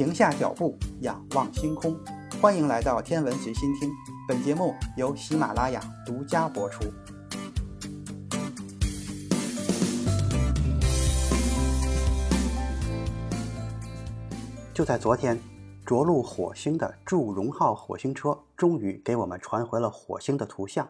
停下脚步，仰望星空。欢迎来到天文随心听，本节目由喜马拉雅独家播出。就在昨天，着陆火星的祝融号火星车终于给我们传回了火星的图像。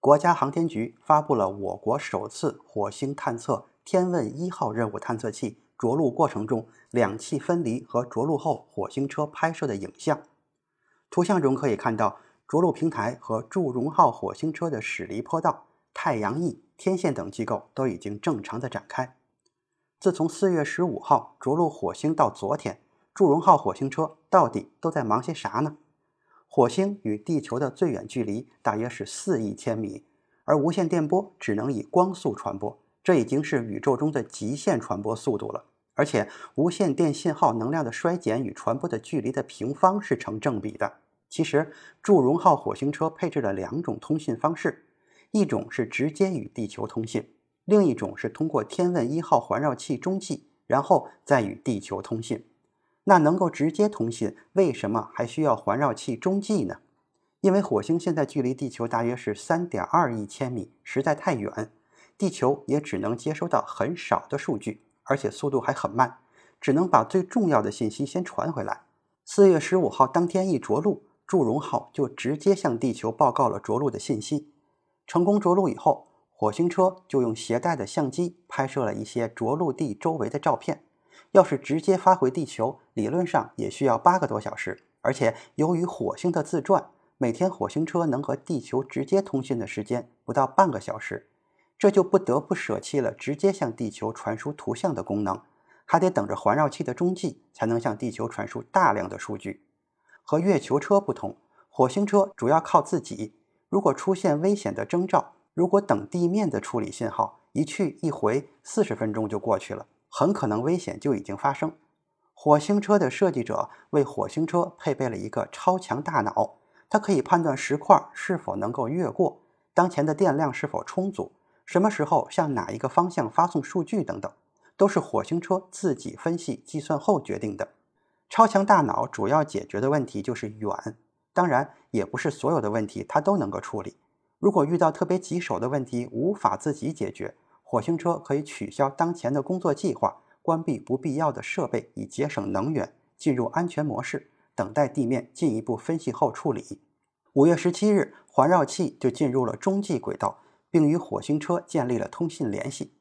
国家航天局发布了我国首次火星探测“天问一号”任务探测器着陆过程中两气分离和着陆后火星车拍摄的影像。图像中可以看到，着陆平台和祝融号火星车的驶离坡道、太阳翼、天线等机构都已经正常的展开。自从四月十五号着陆火星到昨天，祝融号火星车到底都在忙些啥呢？火星与地球的最远距离大约是四亿千米，而无线电波只能以光速传播，这已经是宇宙中的极限传播速度了。而且，无线电信号能量的衰减与传播的距离的平方是成正比的。其实，祝融号火星车配置了两种通信方式，一种是直接与地球通信，另一种是通过天问一号环绕器中继，然后再与地球通信。那能够直接通信，为什么还需要环绕器中继呢？因为火星现在距离地球大约是三点二亿千米，实在太远，地球也只能接收到很少的数据，而且速度还很慢，只能把最重要的信息先传回来。四月十五号当天一着陆，祝融号就直接向地球报告了着陆的信息。成功着陆以后，火星车就用携带的相机拍摄了一些着陆地周围的照片。要是直接发回地球，理论上也需要八个多小时。而且由于火星的自转，每天火星车能和地球直接通讯的时间不到半个小时，这就不得不舍弃了直接向地球传输图像的功能，还得等着环绕器的中继才能向地球传输大量的数据。和月球车不同，火星车主要靠自己。如果出现危险的征兆，如果等地面的处理信号，一去一回四十分钟就过去了。很可能危险就已经发生。火星车的设计者为火星车配备了一个超强大脑，它可以判断石块是否能够越过，当前的电量是否充足，什么时候向哪一个方向发送数据等等，都是火星车自己分析计算后决定的。超强大脑主要解决的问题就是远，当然也不是所有的问题它都能够处理。如果遇到特别棘手的问题无法自己解决。火星车可以取消当前的工作计划，关闭不必要的设备以节省能源，进入安全模式，等待地面进一步分析后处理。五月十七日，环绕器就进入了中继轨道，并与火星车建立了通信联系。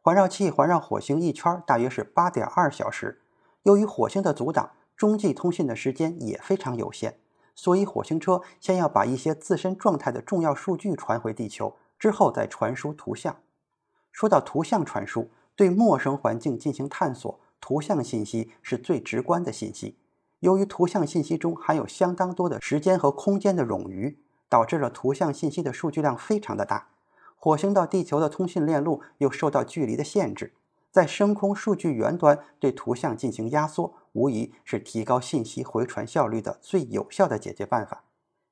环绕器环绕火星一圈大约是八点二小时。由于火星的阻挡，中继通信的时间也非常有限，所以火星车先要把一些自身状态的重要数据传回地球，之后再传输图像。说到图像传输，对陌生环境进行探索，图像信息是最直观的信息。由于图像信息中含有相当多的时间和空间的冗余，导致了图像信息的数据量非常的大。火星到地球的通信链路又受到距离的限制，在深空数据源端对图像进行压缩，无疑是提高信息回传效率的最有效的解决办法。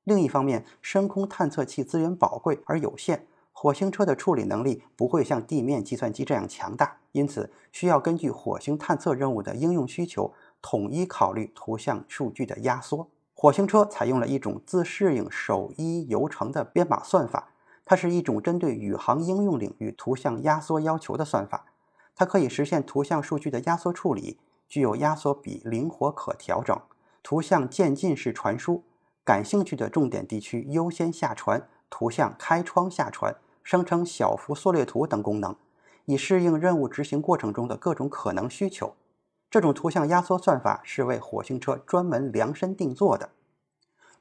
另一方面，深空探测器资源宝贵而有限。火星车的处理能力不会像地面计算机这样强大，因此需要根据火星探测任务的应用需求，统一考虑图像数据的压缩。火星车采用了一种自适应首一游程的编码算法，它是一种针对宇航应用领域图像压缩要求的算法。它可以实现图像数据的压缩处理，具有压缩比灵活可调整，图像渐进式传输，感兴趣的重点地区优先下传，图像开窗下传。生成小幅缩略图等功能，以适应任务执行过程中的各种可能需求。这种图像压缩算法是为火星车专门量身定做的。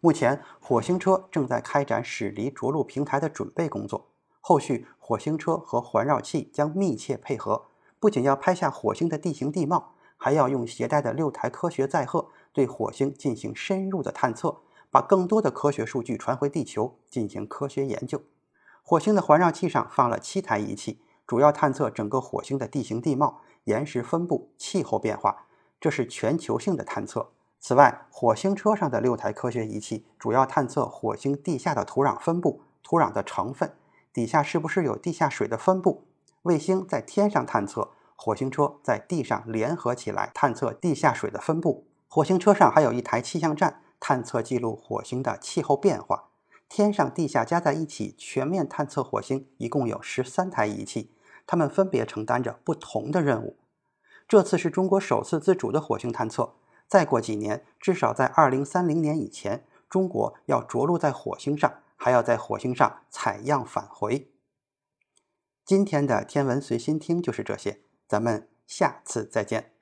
目前，火星车正在开展驶离着陆平台的准备工作。后续，火星车和环绕器将密切配合，不仅要拍下火星的地形地貌，还要用携带的六台科学载荷对火星进行深入的探测，把更多的科学数据传回地球进行科学研究。火星的环绕器上放了七台仪器，主要探测整个火星的地形地貌、岩石分布、气候变化，这是全球性的探测。此外，火星车上的六台科学仪器主要探测火星地下的土壤分布、土壤的成分，底下是不是有地下水的分布。卫星在天上探测，火星车在地上联合起来探测地下水的分布。火星车上还有一台气象站，探测记录火星的气候变化。天上地下加在一起，全面探测火星一共有十三台仪器，它们分别承担着不同的任务。这次是中国首次自主的火星探测。再过几年，至少在二零三零年以前，中国要着陆在火星上，还要在火星上采样返回。今天的天文随心听就是这些，咱们下次再见。